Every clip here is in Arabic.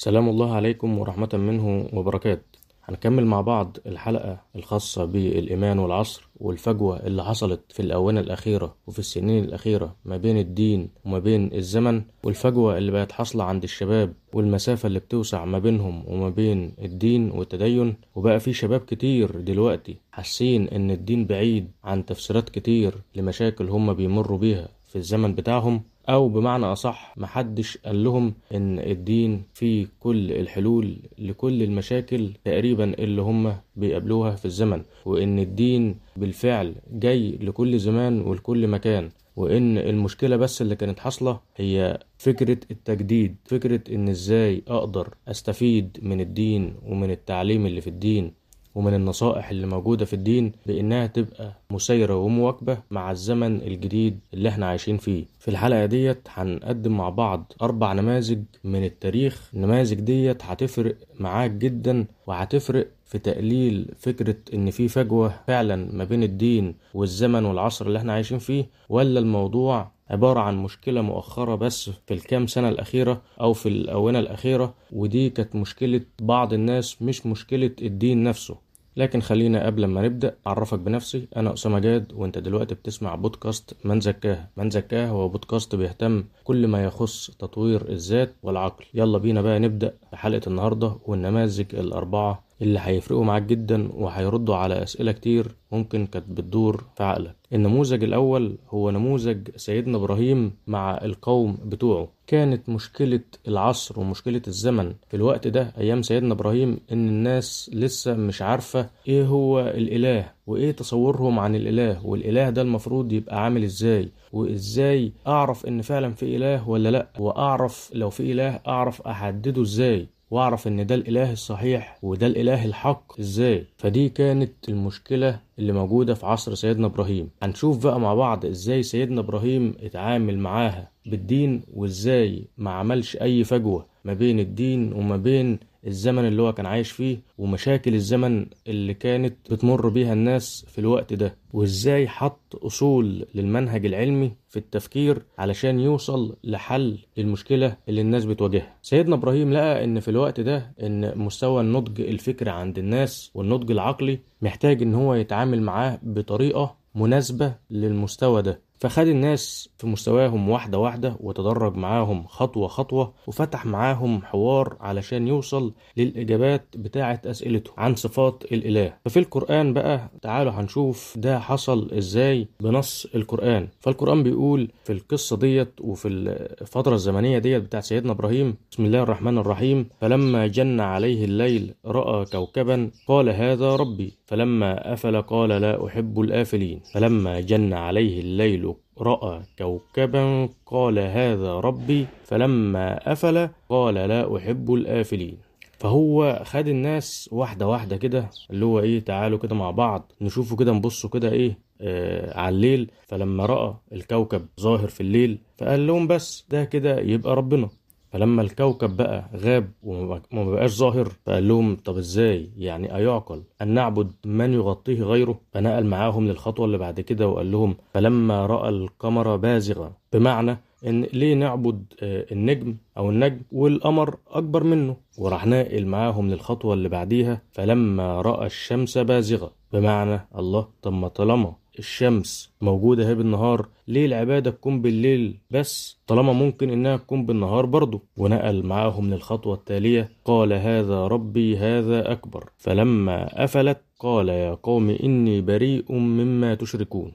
سلام الله عليكم ورحمة منه وبركاته. هنكمل مع بعض الحلقة الخاصة بالإيمان والعصر والفجوة اللي حصلت في الآونة الأخيرة وفي السنين الأخيرة ما بين الدين وما بين الزمن والفجوة اللي بقت حاصلة عند الشباب والمسافة اللي بتوسع ما بينهم وما بين الدين والتدين. وبقى في شباب كتير دلوقتي حاسين إن الدين بعيد عن تفسيرات كتير لمشاكل هم بيمروا بيها في الزمن بتاعهم. أو بمعنى أصح محدش قال لهم إن الدين فيه كل الحلول لكل المشاكل تقريبا اللي هم بيقابلوها في الزمن وإن الدين بالفعل جاي لكل زمان ولكل مكان وإن المشكلة بس اللي كانت حاصلة هي فكرة التجديد فكرة إن إزاي أقدر أستفيد من الدين ومن التعليم اللي في الدين. ومن النصائح اللي موجودة في الدين بإنها تبقى مسيرة ومواكبة مع الزمن الجديد اللي إحنا عايشين فيه. في الحلقة ديت هنقدم مع بعض أربع نماذج من التاريخ. النماذج ديت هتفرق معاك جدا وهتفرق في تقليل فكرة إن في فجوة فعلا ما بين الدين والزمن والعصر اللي إحنا عايشين فيه ولا الموضوع عبارة عن مشكلة مؤخرة بس في الكام سنة الأخيرة أو في الآونة الأخيرة ودي كانت مشكلة بعض الناس مش مشكلة الدين نفسه. لكن خلينا قبل ما نبدأ أعرفك بنفسي أنا أسامة جاد وأنت دلوقتي بتسمع بودكاست من زكاه من زكاه هو بودكاست بيهتم كل ما يخص تطوير الذات والعقل. يلا بينا بقى نبدأ بحلقة النهاردة والنماذج الأربعة اللي هيفرقوا معاك جدا وهيردوا على أسئلة كتير ممكن كانت بتدور في عقلك. النموذج الأول هو نموذج سيدنا إبراهيم مع القوم بتوعه. كانت مشكلة العصر ومشكلة الزمن في الوقت ده أيام سيدنا إبراهيم إن الناس لسه مش عارفة إيه هو الإله وإيه تصورهم عن الإله والإله ده المفروض يبقى عامل إزاي وإزاي أعرف إن فعلا في إله ولا لأ وأعرف لو في إله أعرف أحدده إزاي. واعرف إن ده الإله الصحيح وده الإله الحق. إزاي؟ فدي كانت المشكلة اللي موجودة في عصر سيدنا إبراهيم. هنشوف بقى مع بعض إزاي سيدنا إبراهيم اتعامل معاها بالدين وإزاي ما عملش أي فجوة ما بين الدين وما بين الزمن اللي هو كان عايش فيه ومشاكل الزمن اللي كانت بتمر بيها الناس في الوقت ده وإزاي حط أصول للمنهج العلمي في التفكير علشان يوصل لحل للمشكلة اللي الناس بتواجهها. سيدنا إبراهيم لقى إن في الوقت ده إن مستوى النضج الفكري عند الناس والنضج العقلي محتاج إن هو يتعامل معاه بطريقة مناسبة للمستوى ده. فخد الناس في مستواهم واحدة واحدة وتدرج معاهم خطوة خطوة وفتح معاهم حوار علشان يوصل للإجابات بتاعة أسئلتهم عن صفات الإله. ففي القرآن بقى تعالوا هنشوف ده حصل إزاي بنص القرآن. فالقرآن بيقول في القصة ديت وفي الفترة الزمنية ديت بتاعة سيدنا إبراهيم بسم الله الرحمن الرحيم فلما جن عليه الليل رأى كوكبا قال هذا ربي فلما أفل قال لا أحب الآفلين. فلما جن عليه الليل رأى كوكبا قال هذا ربي فلما أفل قال لا أحب الآفلين. فهو خد الناس واحدة واحدة كده اللي هو إيه تعالوا كده مع بعض نشوفوا كده نبصوا كده إيه آه على الليل. فلما رأى الكوكب ظاهر في الليل فقال لهم بس ده كده يبقى ربنا. فلما الكوكب بقى غاب وما بقاش ظاهر فقال لهم طب إزاي؟ يعني أيعقل أن نعبد من يغطيه غيره؟ فنقل معاهم للخطوة اللي بعد كده وقال لهم فلما رأى القمر بازغا بمعنى إن ليه نعبد النجم أو النجم والقمر أكبر منه؟ وراح ناقل معاهم للخطوة اللي بعديها فلما رأى الشمس بازغه بمعنى الله طب ما طالما الشمس موجودة اهي بالنهار ليه العبادة تكون بالليل؟ بس طالما ممكن إنها تكون بالنهار برضه ونقل معاهم للخطوة التالية قال هذا ربي هذا أكبر. فلما أفلت قال يا قوم إني بريء مما تشركون.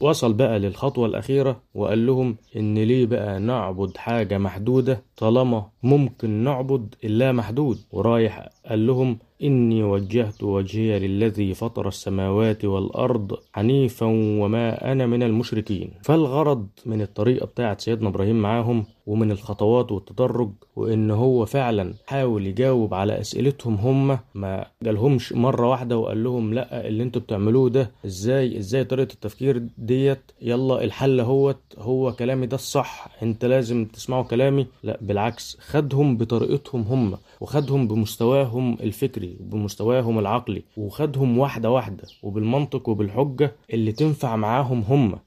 فوصل بقى للخطوة الأخيرة وقال لهم إن ليه بقى نعبد حاجة محدودة طالما ممكن نعبد اللا محدود. ورايح قال لهم إني وجهت وجهي للذي فطر السماوات والأرض حنيفا وما أنا من المشركين. فالغرض من الطريقة بتاعت سيدنا إبراهيم معاهم ومن الخطوات والتدرج وإن هو فعلا حاول يجاوب على أسئلتهم هم ما جالهمش مرة واحدة وقال لهم لأ اللي أنتوا بتعملوه ده إزاي إزاي طريقة التفكير ديت؟ يلا الحل هوت هو كلامي ده الصح أنت لازم تسمعوا كلامي. لأ بالعكس خدهم بطريقتهم هم وخدهم بمستواهم الفكري. وبمستواهم العقلي وخدهم واحدة واحدة وبالمنطق وبالحجة اللي تنفع معاهم هم.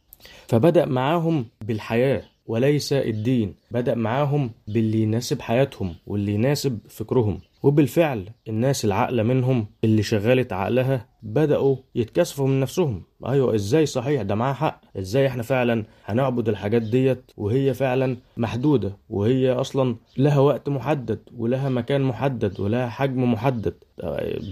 فبدأ معاهم بالحياة وليس الدين بدأ معاهم باللي يناسب حياتهم واللي يناسب فكرهم. وبالفعل الناس العاقلة منهم اللي شغلت عقلها بدأوا يتكسفوا من نفسهم. أيوة إزاي صحيح؟ ده معاه حق. إزاي إحنا فعلا هنعبد الحاجات ديت وهي فعلا محدودة وهي أصلا لها وقت محدد ولها مكان محدد ولها حجم محدد.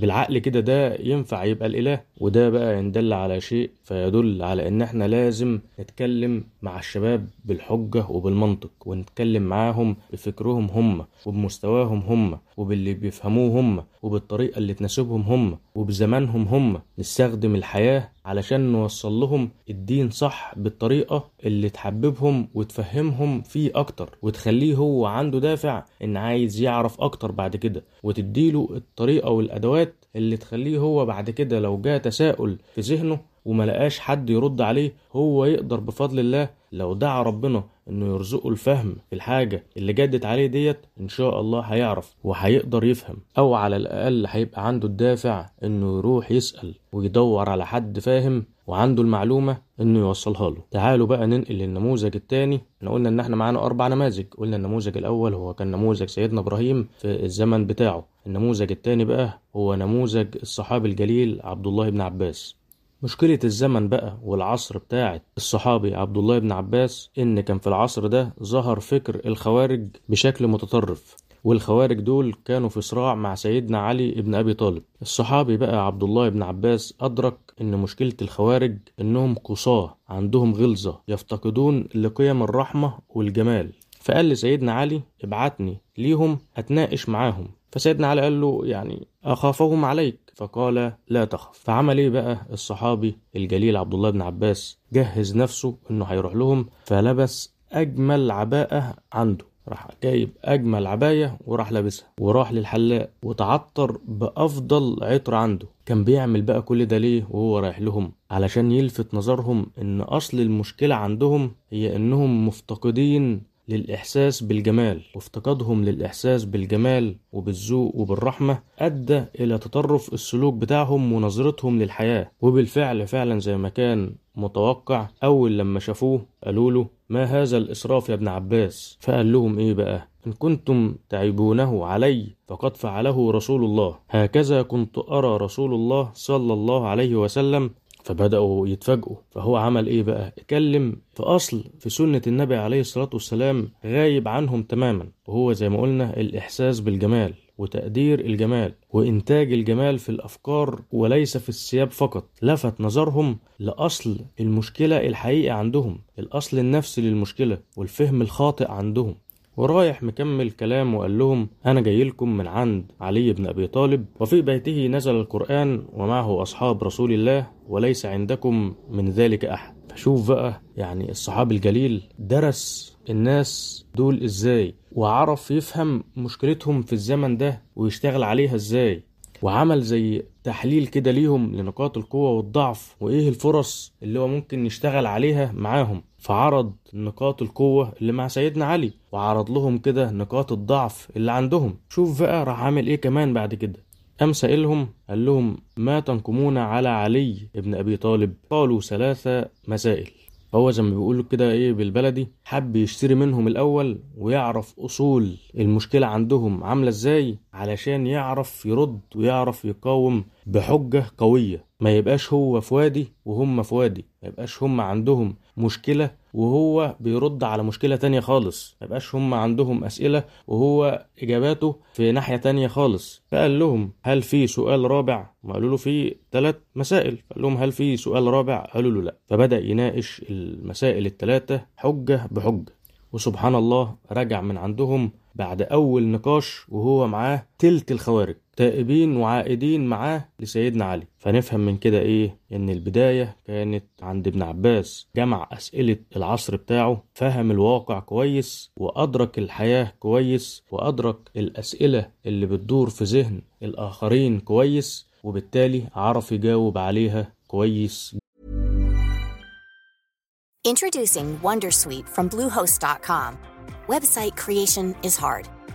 بالعقل كده ده ينفع يبقى الإله وده بقى إن دل على شيء فيدل على إن إحنا لازم نتكلم مع الشباب بالحجة وبالمنطق ونتكلم معاهم بفكرهم هم وبمستواهم هم وباللي بيفهموه هم وبالطريقة اللي تناسبهم هم وبزمانهم هم نستخدم الحياة علشان نوصل لهم الدين صح بالطريقة اللي تحببهم وتفهمهم فيه أكتر وتخليه هو عنده دافع إن عايز يعرف أكتر بعد كده وتديله الطريقة والأدوات اللي تخليه هو بعد كده لو جاء تساؤل في ذهنه وما لقاش حد يرد عليه هو يقدر بفضل الله لو دعا ربنا إنه يرزقه الفهم في الحاجة اللي جدت عليه ديت إن شاء الله هيعرف وهيقدر يفهم. أو على الأقل هيبقى عنده الدافع إنه يروح يسأل ويدور على حد فاهم وعنده المعلومة إنه يوصلها له. تعالوا بقى ننقل للنموذج التاني. إحنا قلنا إن إحنا معانا أربع نماذج. قلنا النموذج الأول هو كان نموذج سيدنا إبراهيم في الزمن بتاعه. النموذج التاني بقى هو نموذج الصحابي الجليل عبد الله بن عباس. مشكلة الزمن بقى والعصر بتاعت الصحابي عبد الله بن عباس إن كان في العصر ده ظهر فكر الخوارج بشكل متطرف والخوارج دول كانوا في صراع مع سيدنا علي بن أبي طالب. الصحابي بقى عبد الله بن عباس أدرك إن مشكلة الخوارج إنهم قصاة عندهم غلظة يفتقدون لقيم الرحمة والجمال. فقال لسيدنا علي ابعتني ليهم أتناقش معاهم. فسيدنا علي قال له يعني أخافهم عليك. فقال لا تخف. فعمل إيه بقى؟ الصحابي الجليل عبد الله بن عباس جهز نفسه إنه هيروح لهم فلبس أجمل عباءة عنده. راح جايب أجمل عباية وراح لابسها وراح للحلاق وتعطر بأفضل عطر عنده. كان بيعمل بقى كل ده ليه وهو رايح لهم؟ علشان يلفت نظرهم إن أصل المشكلة عندهم هي إنهم مفتقدين للإحساس بالجمال وافتقادهم للإحساس بالجمال وبالذوق وبالرحمة أدى إلى تطرف السلوك بتاعهم ونظرتهم للحياة. وبالفعل فعلا زي ما كان متوقع أول لما شافوه قالوا له ما هذا الإسراف يا ابن عباس؟ فقال لهم إيه بقى؟ إن كنتم تعيبونه علي فقد فعله رسول الله. هكذا كنت أرى رسول الله صلى الله عليه وسلم فبدأوا يتفاجئوا. فهو عمل إيه بقى؟ اتكلم في أصل في سنة النبي عليه الصلاة والسلام غايب عنهم تماما. وهو زي ما قلنا الإحساس بالجمال وتقدير الجمال وإنتاج الجمال في الأفكار وليس في الثياب فقط. لفت نظرهم لأصل المشكلة الحقيقة عندهم الأصل النفسي للمشكلة والفهم الخاطئ عندهم. ورايح مكمل كلام وقال لهم أنا جاي لكم من عند علي بن أبي طالب وفي بيته نزل القرآن ومعه أصحاب رسول الله وليس عندكم من ذلك أحد. فشوف بقى يعني الصحابي الجليل درس الناس دول إزاي وعرف يفهم مشكلتهم في الزمن ده ويشتغل عليها إزاي وعمل زي تحليل كده ليهم لنقاط القوة والضعف وإيه الفرص اللي هو ممكن يشتغل عليها معاهم. فعرض نقاط القوة اللي مع سيدنا علي وعرض لهم كده نقاط الضعف اللي عندهم. شوف بقى راح عامل إيه كمان بعد كده. قام سائلهم قال لهم ما تنقمون على علي ابن أبي طالب؟ قالوا ثلاثة مسائل. هو زي ما بيقولوا كده إيه بالبلدي حب يشتري منهم الأول ويعرف أصول المشكلة عندهم عاملة إزاي علشان يعرف يرد ويعرف يقاوم بحجة قوية. ما يبقاش هو في وادي وهم في وادي ما يبقاش هم عندهم. مشكلة وهو بيرد على مشكلة تانية خالص. ما يبقاش هم عندهم أسئلة وهو إجاباته في ناحية تانية خالص. فقال لهم هل في سؤال رابع؟ ما قالوا له في ثلاث مسائل. فقال لهم هل في سؤال رابع؟ قالوا له لا. فبدأ يناقش المسائل الثلاثة حجة بحجة. وسبحان الله رجع من عندهم بعد أول نقاش وهو معاه تلت الخوارج. تائبين وعائدين معاه لسيدنا علي. فنفهم من كده إيه؟ إن البداية كانت عند ابن عباس. جمع أسئلة العصر بتاعه فهم الواقع كويس وأدرك الحياة كويس وأدرك الأسئلة اللي بتدور في ذهن الآخرين كويس وبالتالي عرف يجاوب عليها كويس. Introducing Wondersuite from Bluehost.com. Website creation is hard,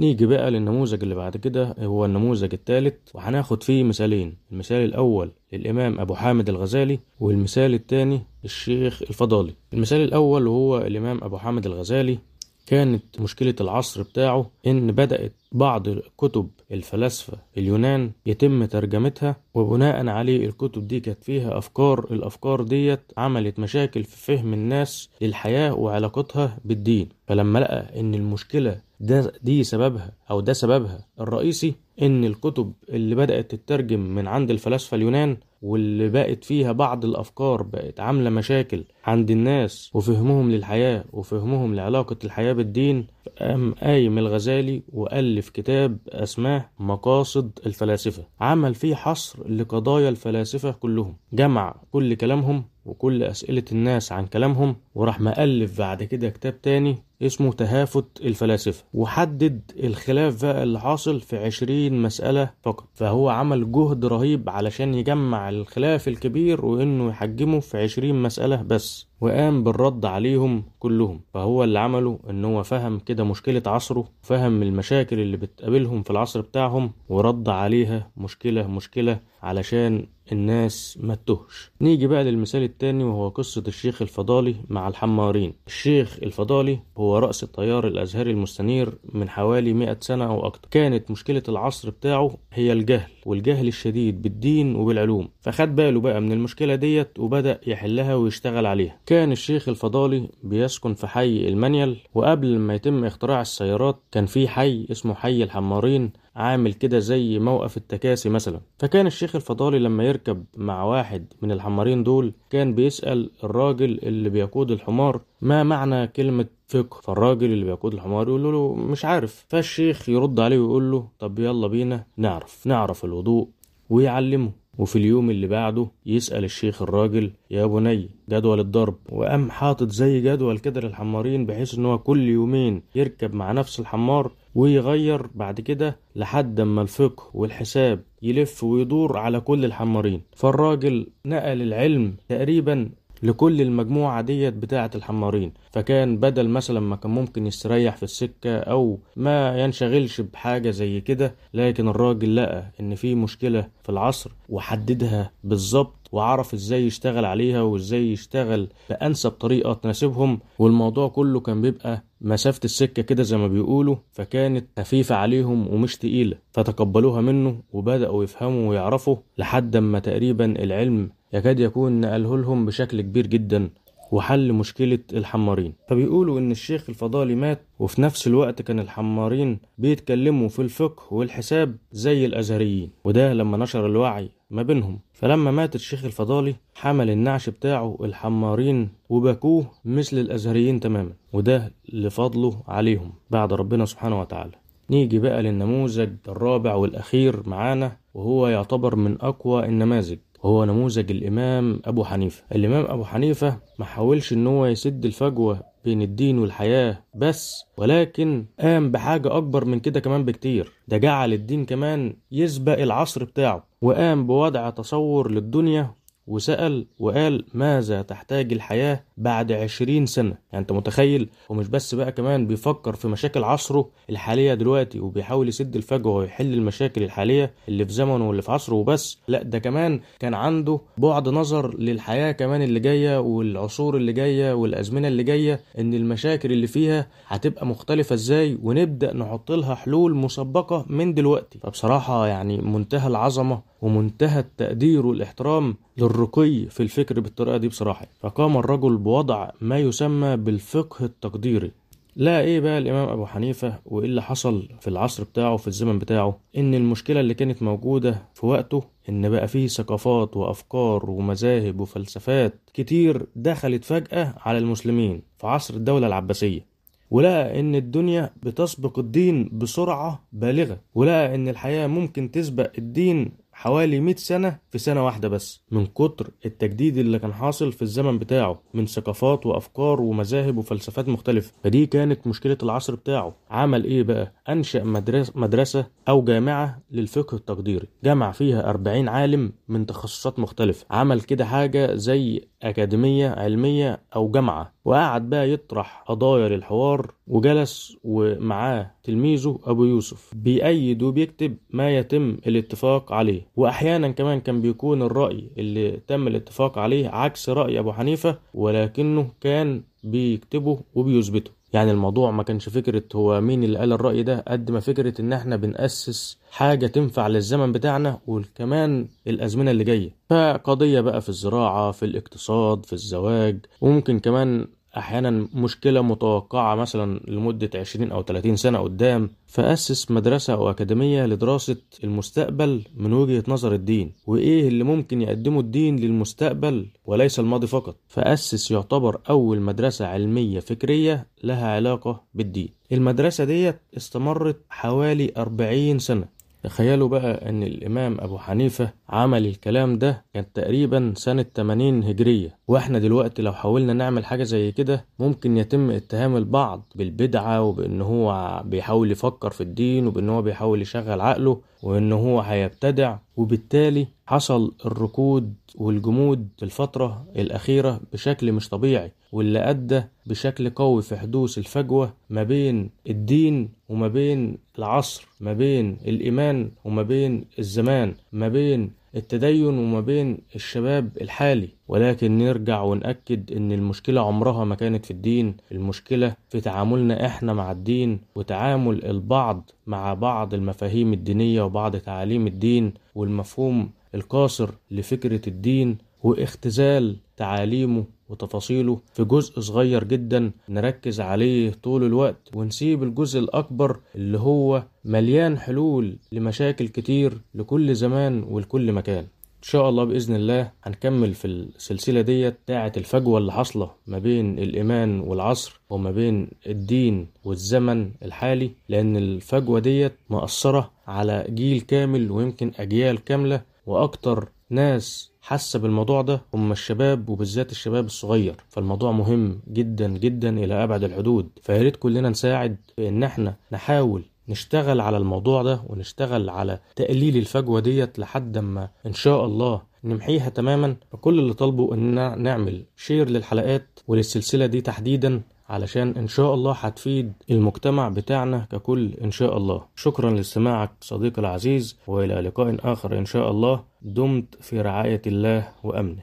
نيجي بقى للنموذج اللي بعد كده هو النموذج الثالث وهناخد فيه مثالين. المثال الأول للإمام أبو حامد الغزالي والمثال الثاني الشيخ الفضالي. المثال الأول هو الإمام أبو حامد الغزالي كانت مشكلة العصر بتاعه إن بدأت بعض كتب الفلاسفة اليونان يتم ترجمتها وبناء عليه الكتب دي كانت فيها أفكار الأفكار ديت عملت مشاكل في فهم الناس للحياة وعلاقتها بالدين. فلما لقى إن المشكلة ده دي سببها أو ده سببها الرئيسي إن الكتب اللي بدأت تترجم من عند الفلاسفة اليونان واللي بقت فيها بعض الأفكار بقت عاملة مشاكل عند الناس وفهمهم للحياة وفهمهم لعلاقة الحياة بالدين قام قايم الغزالي وألف كتاب أسماه مقاصد الفلاسفة. عمل فيه حصر لقضايا الفلاسفة كلهم. جمع كل كلامهم وكل أسئلة الناس عن كلامهم وراح مألف بعد كده كتاب تاني اسمه تهافت الفلاسفة وحدد الخلاف بقى اللي حاصل في عشرين مسألة فقط. فهو عمل جهد رهيب علشان يجمع الخلاف الكبير وإنه يحجمه في عشرين مسألة بس وقام بالرد عليهم كلهم. فهو اللي عمله إن هو فهم كده مشكلة عصره فهم المشاكل اللي بتقابلهم في العصر بتاعهم ورد عليها مشكلة مشكلة علشان الناس ما تتهش نيجي بقى للمثال التاني وهو قصة الشيخ الفضالي مع الحمارين. الشيخ الفضالي هو رأس التيار الأزهري المستنير من حوالي 100 سنة أو أكتر. كانت مشكلة العصر بتاعه هي الجهل والجهل الشديد بالدين وبالعلوم. فخد باله بقى من المشكلة ديت وبدأ يحلها ويشتغل عليها. كان الشيخ الفضالي بيسكن في حي المنيل وقبل ما يتم اختراع السيارات كان في حي اسمه حي الحمارين. عامل كده زي موقف التكاسي مثلا. فكان الشيخ الفضالي لما يركب مع واحد من الحمارين دول كان بيسأل الراجل اللي بيقود الحمار ما معنى كلمة فقه؟ فالراجل اللي بيقود الحمار يقول له مش عارف. فالشيخ يرد عليه ويقول له طب يلا بينا نعرف نعرف الوضوء ويعلمه. وفي اليوم اللي بعده يسأل الشيخ الراجل يا بني جدول الضرب. وقام حاطط زي جدول كده للحمارين بحيث إن هو كل يومين يركب مع نفس الحمار ويغير بعد كده لحد أما الفقه والحساب يلف ويدور على كل الحمارين. فالراجل نقل العلم تقريبا لكل المجموعة ديت بتاعة الحمارين. فكان بدل مثلا ما كان ممكن يستريح في السكة أو ما ينشغلش بحاجة زي كده لكن الراجل لقى إن في مشكلة في العصر وحددها بالظبط وعرف إزاي يشتغل عليها وإزاي يشتغل بأنسب طريقة تناسبهم. والموضوع كله كان بيبقى مسافة السكة كده زي ما بيقولوا فكانت خفيفة عليهم ومش تقيلة. فتقبلوها منه وبدأوا يفهموا ويعرفوا لحد ما تقريبا العلم يكاد يكون نقله لهم بشكل كبير جدا وحل مشكلة الحمارين. فبيقولوا إن الشيخ الفضالي مات وفي نفس الوقت كان الحمارين بيتكلموا في الفقه والحساب زي الأزهريين وده لما نشر الوعي ما بينهم. فلما مات الشيخ الفضالي حمل النعش بتاعه الحمارين وبكوه مثل الأزهريين تماما وده لفضله عليهم بعد ربنا سبحانه وتعالى. نيجي بقى للنموذج الرابع والأخير معانا وهو يعتبر من أقوى النماذج. وهو نموذج الإمام أبو حنيفة. الإمام أبو حنيفة ما حاولش إن هو يسد الفجوة بين الدين والحياة بس ولكن قام بحاجة أكبر من كده كمان بكتير. ده جعل الدين كمان يسبق العصر بتاعه وقام بوضع تصور للدنيا وسأل وقال ماذا تحتاج الحياة بعد عشرين سنة؟ يعني أنت متخيل؟ ومش بس بقى كمان بيفكر في مشاكل عصره الحالية دلوقتي وبيحاول يسد الفجوة ويحل المشاكل الحالية اللي في زمنه واللي في عصره وبس. لا ده كمان كان عنده بعد نظر للحياة كمان اللي جاية والعصور اللي جاية والأزمنة اللي جاية إن المشاكل اللي فيها هتبقى مختلفة إزاي؟ ونبدأ نحط لها حلول مسبقة من دلوقتي. فبصراحة يعني منتهى العظمة ومنتهى التقدير والإحترام للرقي في الفكر بالطريقة دي بصراحة. فقام الرجل بوضع ما يسمى بالفقه التقديري. لا إيه بقى الإمام أبو حنيفة وإيه اللي حصل في العصر بتاعه في الزمن بتاعه؟ إن المشكلة اللي كانت موجودة في وقته إن بقى فيه ثقافات وأفكار ومذاهب وفلسفات كتير دخلت فجأة على المسلمين في عصر الدولة العباسية. ولقى إن الدنيا بتسبق الدين بسرعة بالغة. ولقى إن الحياة ممكن تسبق الدين حوالي 100 سنة في سنة واحدة بس من كتر التجديد اللي كان حاصل في الزمن بتاعه من ثقافات وأفكار ومذاهب وفلسفات مختلفة. فدي كانت مشكلة العصر بتاعه. عمل إيه بقى؟ أنشأ مدرسة, مدرسة أو جامعة للفقه التقديري. جمع فيها 40 عالم من تخصصات مختلفة. عمل كده حاجة زي أكاديمية علمية أو جامعة. وقعد بقى يطرح قضايا للحوار وجلس ومعاه تلميذه أبو يوسف. بيأيد وبيكتب ما يتم الاتفاق عليه. وأحيانا كمان كان بيكون الرأي اللي تم الاتفاق عليه عكس رأي أبو حنيفة ولكنه كان بيكتبه وبيثبته. يعني الموضوع ما كانش فكرة هو مين اللي قال الرأي ده قد ما فكرة إن إحنا بنأسس حاجة تنفع للزمن بتاعنا وكمان الأزمنة اللي جاية. فقضية بقى في الزراعة في الاقتصاد في الزواج وممكن كمان أحيانا مشكلة متوقعة مثلا لمدة 20 أو 30 سنة قدام فأسس مدرسة أو أكاديمية لدراسة المستقبل من وجهة نظر الدين وإيه اللي ممكن يقدمه الدين للمستقبل وليس الماضي فقط. فأسس يعتبر أول مدرسة علمية فكرية لها علاقة بالدين. المدرسة ديت استمرت حوالي 40 سنة. تخيلوا بقى إن الإمام أبو حنيفة عمل الكلام ده كان تقريبا سنة 80 هجرية. وإحنا دلوقتي لو حاولنا نعمل حاجة زي كده ممكن يتم اتهام البعض بالبدعة وبإن هو بيحاول يفكر في الدين وبإن هو بيحاول يشغل عقله وإن هو هيبتدع. وبالتالي حصل الركود والجمود في الفترة الأخيرة بشكل مش طبيعي واللي أدى بشكل قوي في حدوث الفجوة ما بين الدين وما بين العصر ما بين الإيمان وما بين الزمان ما بين التدين وما بين الشباب الحالي. ولكن نرجع ونأكد إن المشكلة عمرها ما كانت في الدين المشكلة في تعاملنا إحنا مع الدين وتعامل البعض مع بعض المفاهيم الدينية وبعض تعاليم الدين والمفهوم القاصر لفكرة الدين واختزال تعاليمه وتفاصيله في جزء صغير جدا نركز عليه طول الوقت ونسيب الجزء الأكبر اللي هو مليان حلول لمشاكل كتير لكل زمان ولكل مكان. إن شاء الله بإذن الله هنكمل في السلسلة ديت بتاعة الفجوة اللي حاصلة ما بين الإيمان والعصر وما بين الدين والزمن الحالي لأن الفجوة ديت مأثرة على جيل كامل ويمكن أجيال كاملة وأكتر ناس حاسة بالموضوع ده هم الشباب وبالذات الشباب الصغير. فالموضوع مهم جدا جدا إلى أبعد الحدود. فياريت كلنا نساعد في إن إحنا نحاول نشتغل على الموضوع ده ونشتغل على تقليل الفجوة ديت لحد ما إن شاء الله نمحيها تماما. فكل اللي طالبه إننا نعمل شير للحلقات وللسلسلة دي تحديدا. علشان إن شاء الله هتفيد المجتمع بتاعنا ككل إن شاء الله. شكرا لاستماعك صديقي العزيز وإلى لقاء آخر إن شاء الله. دمت في رعاية الله وأمنه.